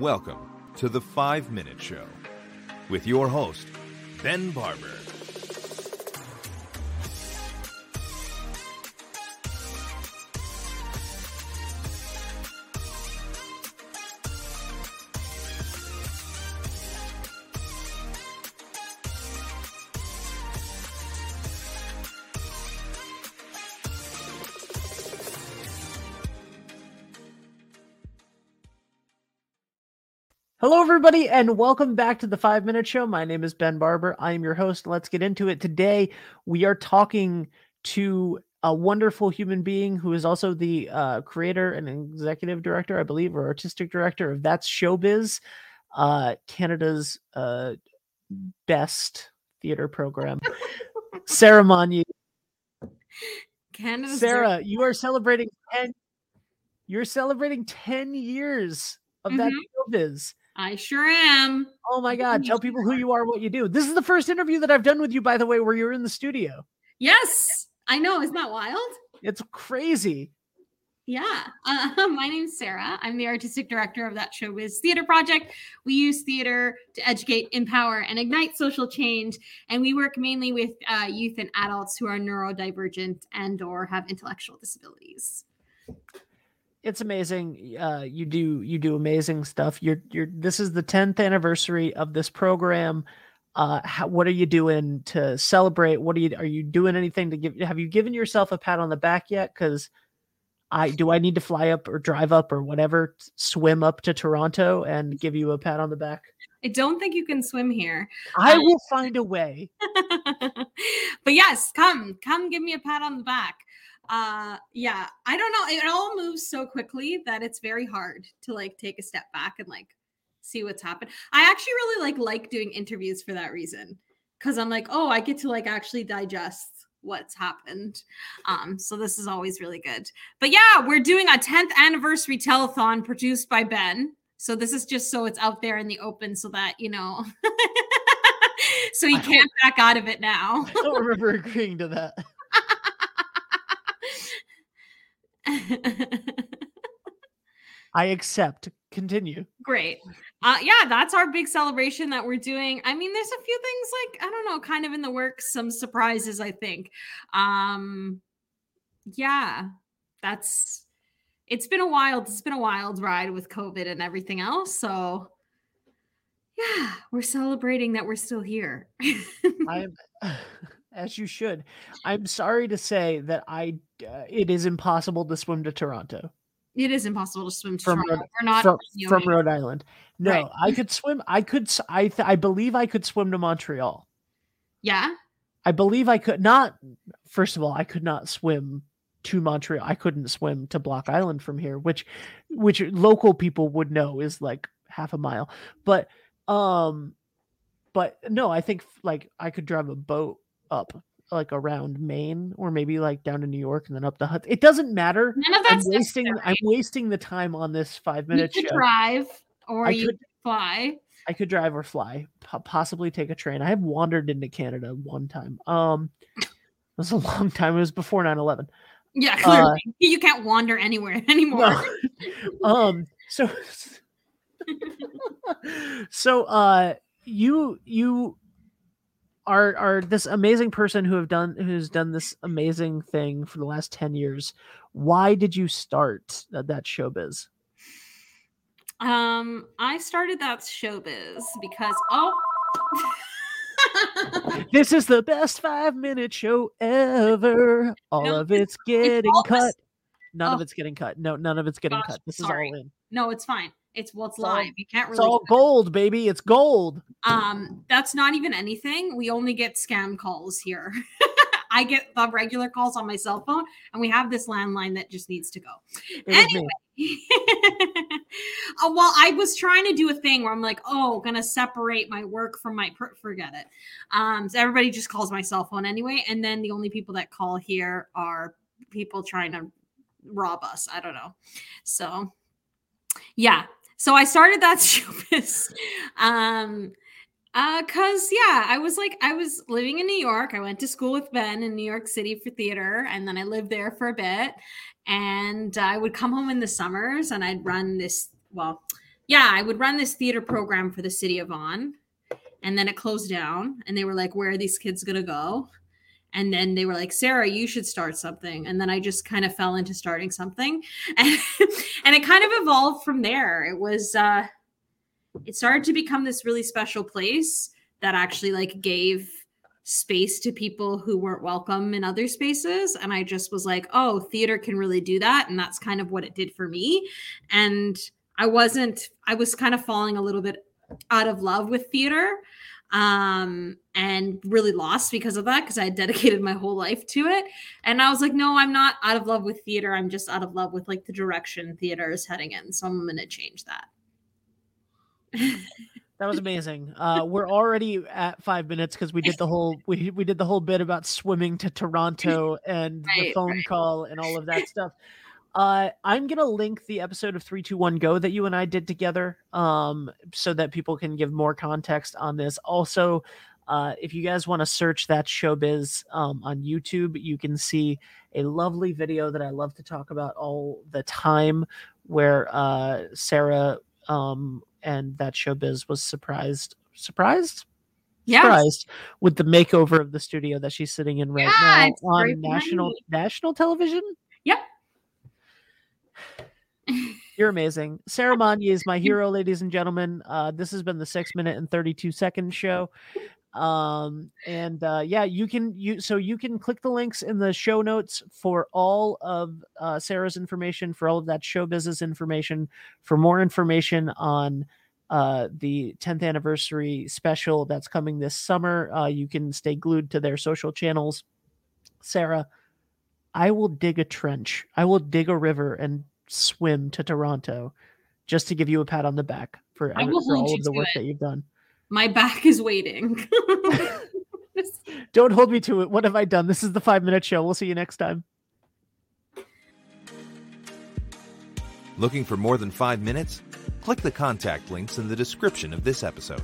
Welcome to the 5 Minute Show with your host, Ben Barber. Hello, everybody, and welcome back to the Five Minute Show. My name is Ben Barber. I am your host. Let's get into it. Today, we are talking to a wonderful human being who is also the uh, creator and executive director, I believe, or artistic director of Thatz Showbiz, uh, Canada's uh, best theater program. Sarah Magni. Canada's Sarah, you are celebrating 10 you're celebrating 10 years of Thatz Showbiz. I sure am. Oh my God. Tell people who you are, what you do. This is the first interview that I've done with you, by the way, where you're in the studio. Yes, I know. Isn't that wild? It's crazy. Yeah. Uh, my name's Sarah. I'm the artistic director of Thatz Showbiz Theater Project. We use theater to educate, empower, and ignite social change. And we work mainly with uh, youth and adults who are neurodivergent and or have intellectual disabilities. It's amazing. Uh, you do you do amazing stuff. You're you're this is the 10th anniversary of this program. Uh, how, what are you doing to celebrate? What are you are you doing anything to give have you given yourself a pat on the back yet? Because I do I need to fly up or drive up or whatever, swim up to Toronto and give you a pat on the back? I don't think you can swim here. I Um, will find a way. but yes, come, come give me a pat on the back. Uh yeah, I don't know. It all moves so quickly that it's very hard to like take a step back and like see what's happened. I actually really like like doing interviews for that reason. Cause I'm like, oh, I get to like actually digest what's happened. Um, so this is always really good. But yeah, we're doing a 10th anniversary telethon produced by Ben. So this is just so it's out there in the open so that you know so he can't back out of it now. I don't remember agreeing to that. I accept. Continue. Great. Uh, yeah, that's our big celebration that we're doing. I mean, there's a few things like I don't know, kind of in the works, some surprises. I think. Um, yeah, that's. It's been a wild. It's been a wild ride with COVID and everything else. So, yeah, we're celebrating that we're still here. I'm as you should. I'm sorry to say that I uh, it is impossible to swim to Toronto it is impossible to swim to From Toronto. Rhode- We're not from, from. Rhode Island. No, Right. I could swim. I could. I th- I believe I could swim to Montreal. Yeah. I believe I could not. First of all, I could not swim to Montreal. I couldn't swim to Block Island from here, which which local people would know is like half a mile. But um but no, I think like I could drive a boat up like around Maine or maybe like down to New York and then up the Hudson. It doesn't matter. None of I'm wasting necessary. I'm wasting the time on this 5 You minute could show. drive or I you could- could fly. I could drive or fly, po- possibly take a train. I have wandered into Canada one time. Um it was a long time. It was before 9/11. Yeah, Uh, clearly you can't wander anywhere anymore. No. um so so uh you you are are this amazing person who have done who's done this amazing thing for the last 10 years. Why did you start that, Thatz Showbiz? Um, I started Thatz Showbiz because oh. This is the best five minute show ever. All No, of it's getting all cut. none of oh. it's getting cut. No none of it's getting Gosh, cut. This sorry. is all in. No, it's fine. It's well, it's live. You can't really. it's all gold baby it's gold Um, that's not even anything. We only get scam calls here. I get the regular calls on my cell phone, and we have this landline that just needs to go. Anyway, me. oh, well, I was trying to do a thing where I'm like, oh, gonna separate my work from my per- forget it. Um, so everybody just calls my cell phone anyway, and then the only people that call here are people trying to rob us. I don't know. So, yeah. So I started that showbiz. Um, uh, cause yeah, I was like, I was living in New York. I went to school with Ben in New York City for theater, and then I lived there for a bit. And I would come home in the summers, and I'd run this. Well, yeah, I would run this theater program for the city of On, and then it closed down. And they were like, "Where are these kids gonna go?" And then they were like, "Sarah, you should start something." And then I just kind of fell into starting something, and and it kind of evolved from there. It was uh, it started to become this really special place that actually like gave space to people who weren't welcome in other spaces. And i just was like oh theater can really do that. And that's kind of what it did for me. And i wasn't i was kind of falling a little bit out of love with theater um and really lost because of that because i had dedicated my whole life to it and i was like no i'm not out of love with theater i'm just out of love with like the direction theater is heading in so i'm going to change that That was amazing. Uh, we're already at five minutes because we did the whole we we did the whole bit about swimming to Toronto and right, the phone right. call and all of that stuff. Uh, I'm gonna link the episode of Three Two One Go that you and I did together, um, so that people can give more context on this. Also, uh, if you guys want to search Thatz Showbiz um, on YouTube, you can see a lovely video that I love to talk about all the time, where uh, Sarah um, and Thatz Showbiz was surprised surprised yes. surprised with the makeover of the studio that she's sitting in right yeah, now on national funny. national television yep you're amazing. Sarah Magni is my hero ladies and gentlemen. Uh, this has been the six minute and 32 second show. Um and uh yeah you can you so you can click the links in the show notes for all of uh sarah's information for all of that show business information. For more information on uh the 10th anniversary special that's coming this summer uh you can stay glued to their social channels. Sarah i will dig a trench. I will dig a river and swim to toronto just to give you a pat on the back for, for all of the work it. that you've done my back is waiting. Don't hold me to it. What have I done? This is the five minute show. We'll see you next time. Looking for more than five minutes? Click the contact links in the description of this episode.